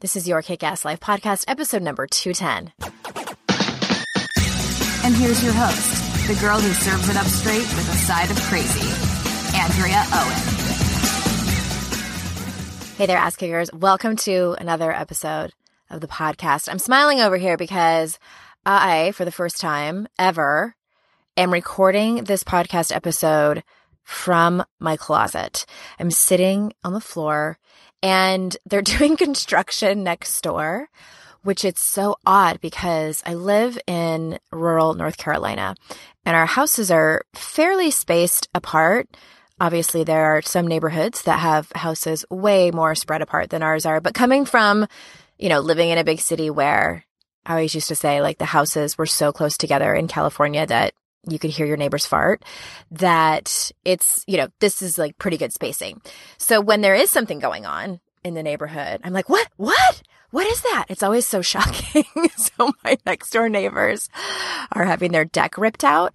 This is your Kick Ass Life podcast, episode number 210. And here's your host, the girl who serves it up straight with a side of crazy, Andrea Owen. Hey there, ass kickers. Welcome to another episode of the podcast. I'm smiling over here because I, for the first time ever, am recording this podcast episode from my closet. I'm sitting on the floor and they're doing construction next door, which it's so odd because I live in rural North Carolina and our houses are fairly spaced apart. Obviously, there are some neighborhoods that have houses way more spread apart than ours are, but coming from, you know, living in a big city where I always used to say like the houses were so close together in California that you could hear your neighbor's fart that it's you know this is like pretty good spacing. So when there is something going on in the neighborhood i'm like what? What? What is that? It's always so shocking. So my next door neighbors are having their deck ripped out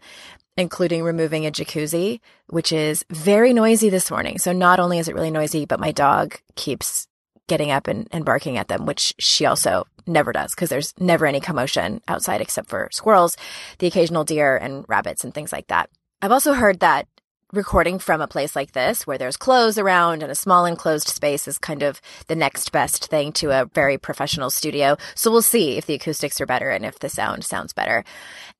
including removing a jacuzzi which is very noisy this morning. So not only is it really noisy but my dog keeps getting up and, and barking at them which she also never does because there's never any commotion outside except for squirrels, the occasional deer and rabbits and things like that. I've also heard that recording from a place like this where there's clothes around and a small enclosed space is kind of the next best thing to a very professional studio. So we'll see if the acoustics are better and if the sound sounds better.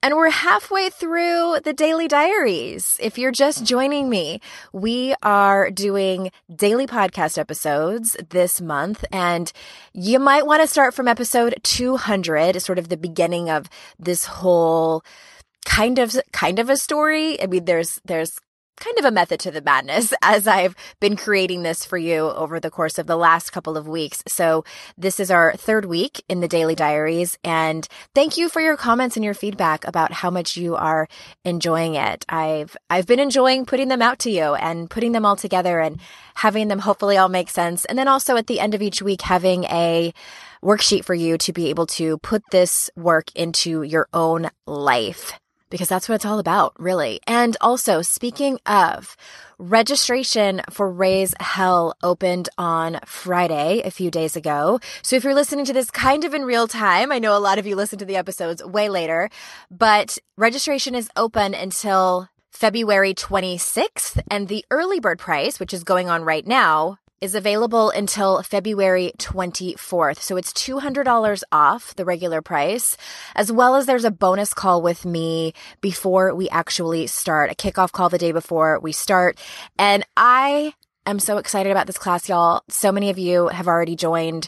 And we're halfway through the daily diaries. If you're just joining me, we are doing daily podcast episodes this month and you might want to start from episode 200, sort of the beginning of this whole kind of kind of a story. I mean, there's there's kind of a method to the madness as I've been creating this for you over the course of the last couple of weeks. So this is our third week in the daily diaries and thank you for your comments and your feedback about how much you are enjoying it. I've, I've been enjoying putting them out to you and putting them all together and having them hopefully all make sense. And then also at the end of each week, having a worksheet for you to be able to put this work into your own life because that's what it's all about, really. And also, speaking of, registration for Raise Hell opened on Friday, a few days ago. So if you're listening to this kind of in real time, I know a lot of you listen to the episodes way later, but registration is open until February 26th, and the early bird price, which is going on right now, is available until February 24th. So it's $200 off the regular price, as well as there's a bonus call with me before we actually start, a kickoff call the day before we start. And I am so excited about this class, y'all. So many of you have already joined.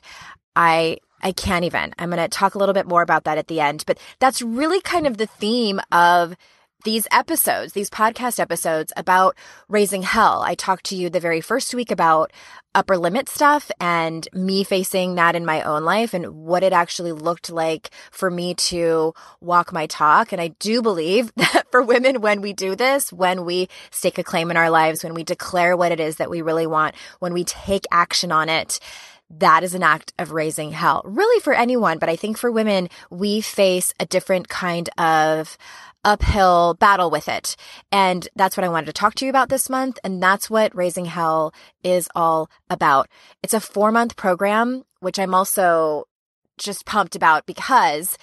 I I can't even. I'm going to talk a little bit more about that at the end, but that's really kind of the theme of these episodes, these podcast episodes about raising hell. I talked to you the very first week about upper limit stuff and me facing that in my own life and what it actually looked like for me to walk my talk. And I do believe that for women, when we do this, when we stake a claim in our lives, when we declare what it is that we really want, when we take action on it, that is an act of raising hell. Really for anyone, but I think for women, we face a different kind of uphill battle with it. And that's what I wanted to talk to you about this month. And that's what Raising Hell is all about. It's a four month program, which I'm also just pumped about because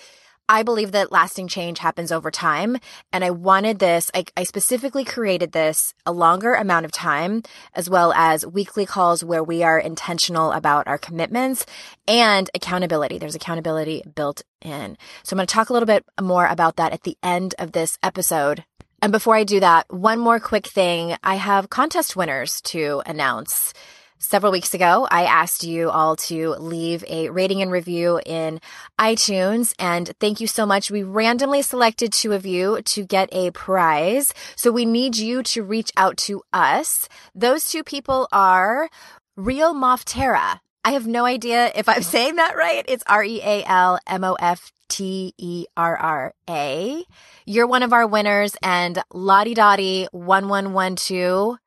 I believe that lasting change happens over time. And I wanted this, I, I, specifically created this a longer amount of time, as well as weekly calls where we are intentional about our commitments and accountability. There's accountability built in. So I'm going to talk a little bit more about that at the end of this episode. And before I do that, one more quick thing. I have contest winners to announce. Several weeks ago, I asked you all to leave a rating and review in iTunes. And thank you so much. We randomly selected two of you to get a prize. So we need you to reach out to us. Those two people are Real Moftera. I have no idea if I'm saying that right. It's R E A L M O F T E R R A. You're one of our winners and Lottie Dottie 1112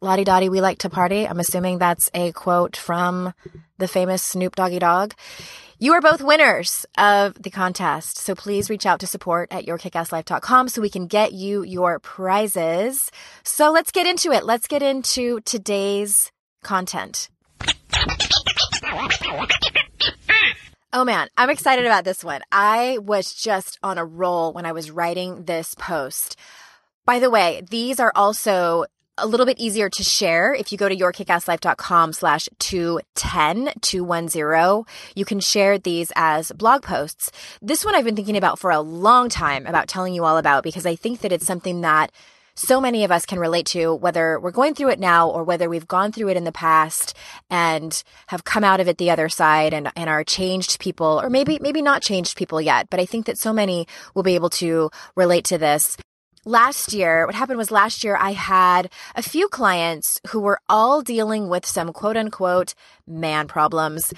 Lottie Dottie, we like to party. I'm assuming that's a quote from the famous Snoop Doggy Dogg. You are both winners of the contest. So please reach out to support at yourkickasslife.com so we can get you your prizes. So let's get into it. Let's get into today's content. Oh man, I'm excited about this one. I was just on a roll when I was writing this post. By the way, these are also a little bit easier to share. If you go to yourkickasslife.com slash 210 210 you can share these as blog posts. This one i've been thinking about for a long time about telling you all about because i think that it's something that so many of us can relate to whether we're going through it now or whether we've gone through it in the past and have come out of it the other side and, and are changed people or maybe maybe not changed people yet but i think that so many will be able to relate to this last year, what happened was last year I had a few clients who were all dealing with some quote unquote man problems.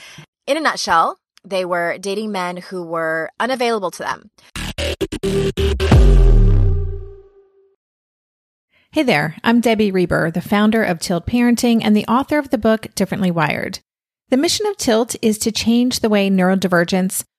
In a nutshell, they were dating men who were unavailable to them. Hey there, I'm Debbie Reber, the founder of Tilt Parenting and the author of the book Differently Wired. The mission of Tilt is to change the way neurodivergence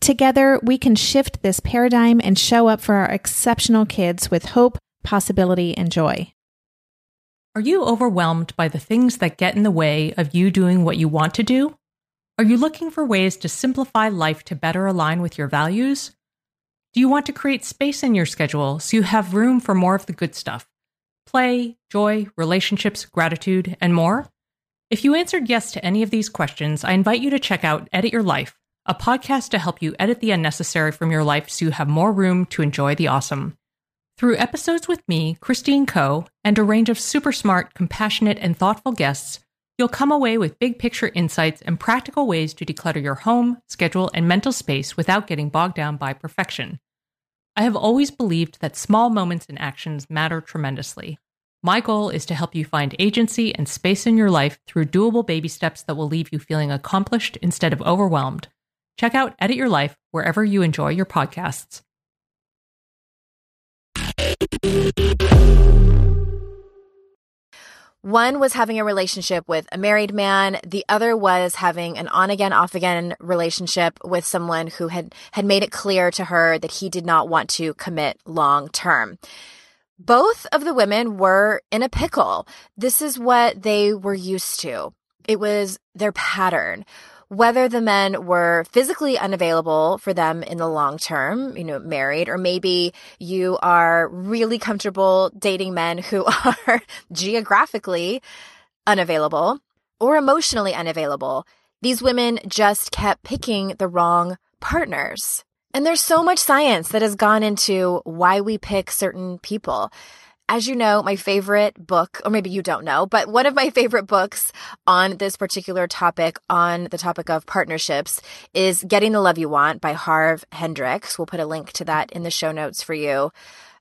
Together, we can shift this paradigm and show up for our exceptional kids with hope, possibility, and joy. Are you overwhelmed by the things that get in the way of you doing what you want to do? Are you looking for ways to simplify life to better align with your values? Do you want to create space in your schedule so you have room for more of the good stuff? play, joy, relationships, gratitude, and more? If you answered yes to any of these questions, I invite you to check out Edit Your Life, a podcast to help you edit the unnecessary from your life so you have more room to enjoy the awesome. Through episodes with me, Christine Koh, and a range of super smart, compassionate, and thoughtful guests, you'll come away with big picture insights and practical ways to declutter your home, schedule, and mental space without getting bogged down by perfection. I have always believed that small moments and actions matter tremendously. My goal is to help you find agency and space in your life through doable baby steps that will leave you feeling accomplished instead of overwhelmed. Check out Edit Your Life wherever you enjoy your podcasts. One was having a relationship with a married man. The other was having an on again, off again relationship with someone who had, had made it clear to her that he did not want to commit long term. Both of the women were in a pickle. This is what they were used to. It was their pattern whether the men were physically unavailable for them in the long term, you know, married, or maybe you are really comfortable dating men who are geographically unavailable or emotionally unavailable. These women just kept picking the wrong partners. And there's so much science that has gone into why we pick certain people. As you know, my favorite book, or maybe you don't know, but one of my favorite books on this particular topic, on the topic of partnerships, is Getting the Love You Want by Harv Hendrix. We'll put a link to that in the show notes for you.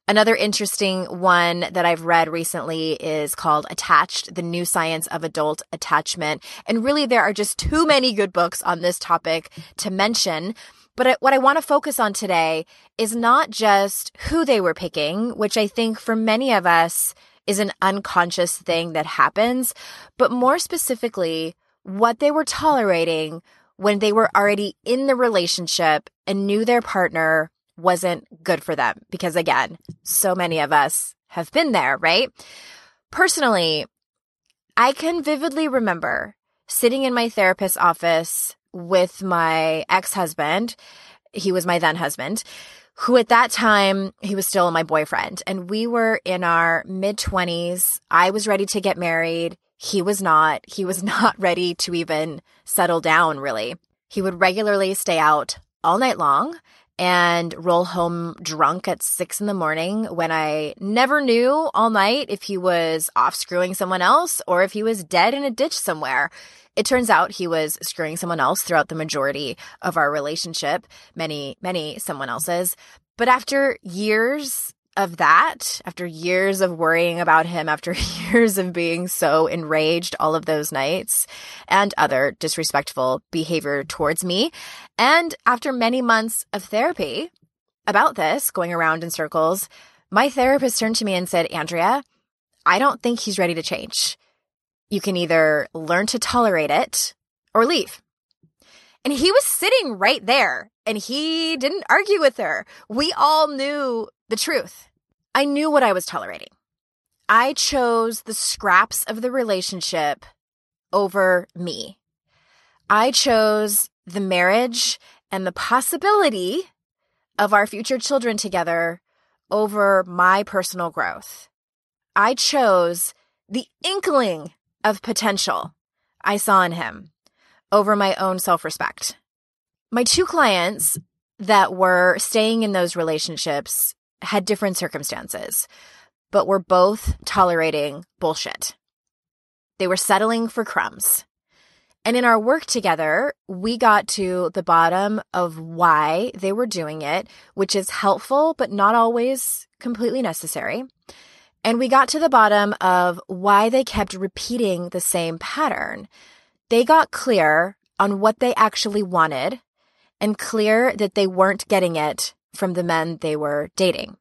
Another interesting one that I've read recently is called Attached, The New Science of Adult Attachment. And really, there are just too many good books on this topic to mention. But what I want to focus on today is not just who they were picking, which I think for many of us is an unconscious thing that happens, but more specifically, what they were tolerating when they were already in the relationship and knew their partner wasn't good for them. Because again, so many of us have been there, right? Personally, I can vividly remember sitting in my therapist's office with my ex husband. He was my then husband, who at that time, he was still my boyfriend. And we were in our mid 20s. I was ready to get married. He was not. He was not ready to even settle down, really. He would regularly stay out all night long and roll home drunk at six in the morning when I never knew all night if he was off screwing someone else or if he was dead in a ditch somewhere. It turns out he was screwing someone else throughout the majority of our relationship, many, many someone else's. But after years of that, after years of worrying about him, after years of being so enraged all of those nights and other disrespectful behavior towards me, and after many months of therapy about this, going around in circles, my therapist turned to me and said, Andrea, I don't think he's ready to change. You can either learn to tolerate it or leave. And he was sitting right there and he didn't argue with her. We all knew the truth. I knew what I was tolerating. I chose the scraps of the relationship over me. I chose the marriage and the possibility of our future children together over my personal growth. I chose the inkling of potential I saw in him over my own self respect. My two clients that were staying in those relationships had different circumstances, but were both tolerating bullshit. They were settling for crumbs. And in our work together, we got to the bottom of why they were doing it, which is helpful, but not always completely necessary. And we got to the bottom of why they kept repeating the same pattern. They got clear on what they actually wanted and clear that they weren't getting it from the men they were dating.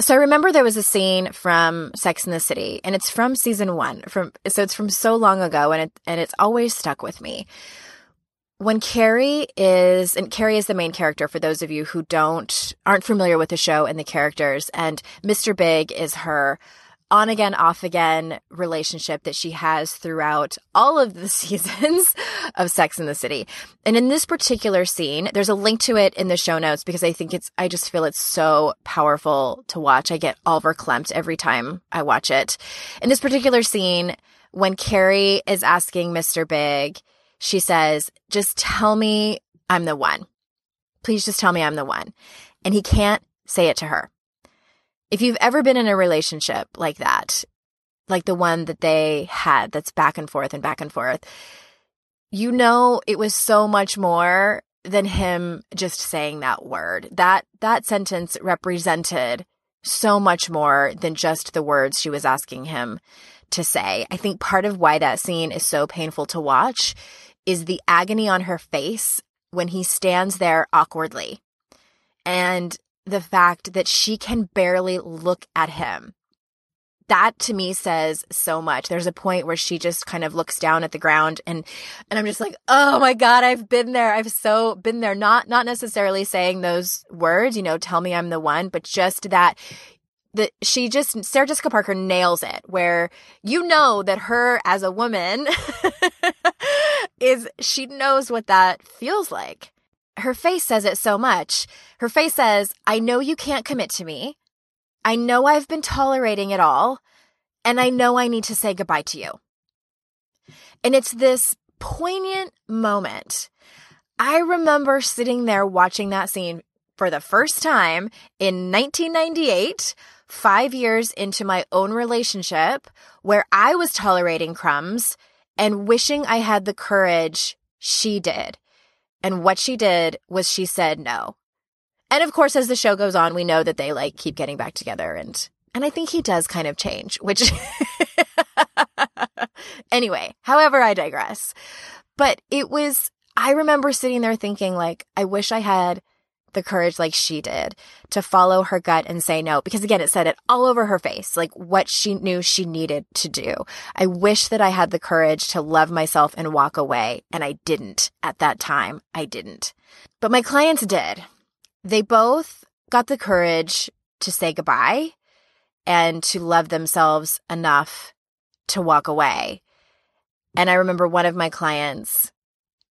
So I remember there was a scene from Sex in the City and it's from season 1 from so it's from so long ago and it and it's always stuck with me. When Carrie is and Carrie is the main character for those of you who don't aren't familiar with the show and the characters and Mr. Big is her on again, off again relationship that she has throughout all of the seasons of Sex in the City. And in this particular scene, there's a link to it in the show notes because I think it's, I just feel it's so powerful to watch. I get all verklempt every time I watch it. In this particular scene, when Carrie is asking Mr. Big, she says, just tell me I'm the one. Please just tell me I'm the one. And he can't say it to her. If you've ever been in a relationship like that, like the one that they had that's back and forth and back and forth, you know it was so much more than him just saying that word. That that sentence represented so much more than just the words she was asking him to say. I think part of why that scene is so painful to watch is the agony on her face when he stands there awkwardly. And the fact that she can barely look at him. That to me says so much. There's a point where she just kind of looks down at the ground and and I'm just like, "Oh my god, I've been there. I've so been there." Not not necessarily saying those words, you know, tell me I'm the one, but just that that she just Sarah Jessica Parker nails it where you know that her as a woman is she knows what that feels like her face says it so much. Her face says, I know you can't commit to me. I know I've been tolerating it all. And I know I need to say goodbye to you. And it's this poignant moment. I remember sitting there watching that scene for the first time in 1998, five years into my own relationship, where I was tolerating crumbs and wishing I had the courage she did. And what she did was she said no. And of course, as the show goes on, we know that they like keep getting back together and, and I think he does kind of change, which anyway, however, I digress. But it was, I remember sitting there thinking like, I wish I had the courage like she did to follow her gut and say no. Because again, it said it all over her face, like what she knew she needed to do. I wish that I had the courage to love myself and walk away. And I didn't at that time. I didn't. But my clients did. They both got the courage to say goodbye and to love themselves enough to walk away. And I remember one of my clients,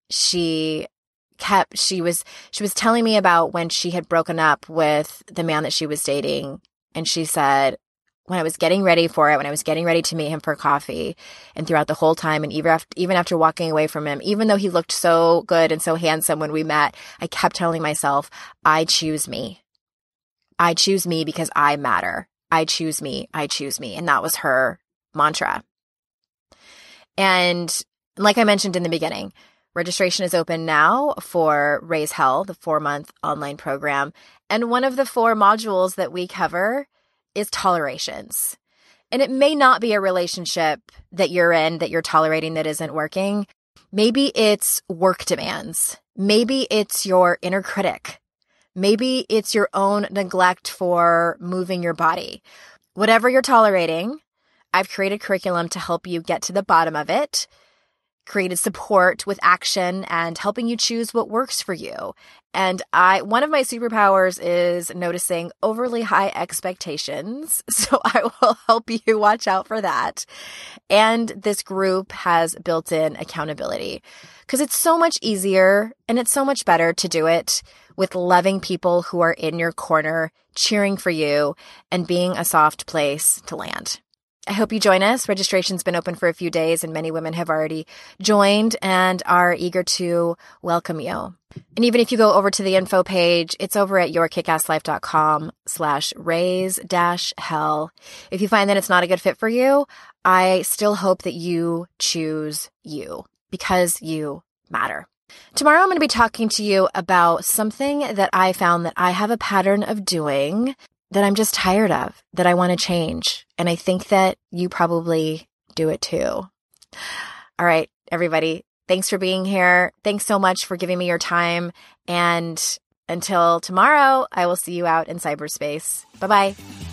she kept she was she was telling me about when she had broken up with the man that she was dating and she said when I was getting ready for it, when I was getting ready to meet him for coffee, and throughout the whole time, and even after, even after walking away from him, even though he looked so good and so handsome when we met, I kept telling myself, I choose me. I choose me because I matter. I choose me. I choose me. And that was her mantra. And like I mentioned in the beginning, Registration is open now for Raise Hell, the four month online program. And one of the four modules that we cover is tolerations. And it may not be a relationship that you're in that you're tolerating that isn't working. Maybe it's work demands. Maybe it's your inner critic. Maybe it's your own neglect for moving your body. Whatever you're tolerating, I've created curriculum to help you get to the bottom of it created support with action and helping you choose what works for you. And I, one of my superpowers is noticing overly high expectations. So I will help you watch out for that. And this group has built in accountability because it's so much easier and it's so much better to do it with loving people who are in your corner, cheering for you and being a soft place to land. I hope you join us. Registration's been open for a few days and many women have already joined and are eager to welcome you. And even if you go over to the info page, it's over at yourkickasslife.com slash raise dash hell. If you find that it's not a good fit for you, I still hope that you choose you because you matter. Tomorrow I'm going to be talking to you about something that I found that I have a pattern of doing that I'm just tired of, that I want to change. And I think that you probably do it too. All right, everybody. Thanks for being here. Thanks so much for giving me your time. And until tomorrow, I will see you out in cyberspace. Bye bye.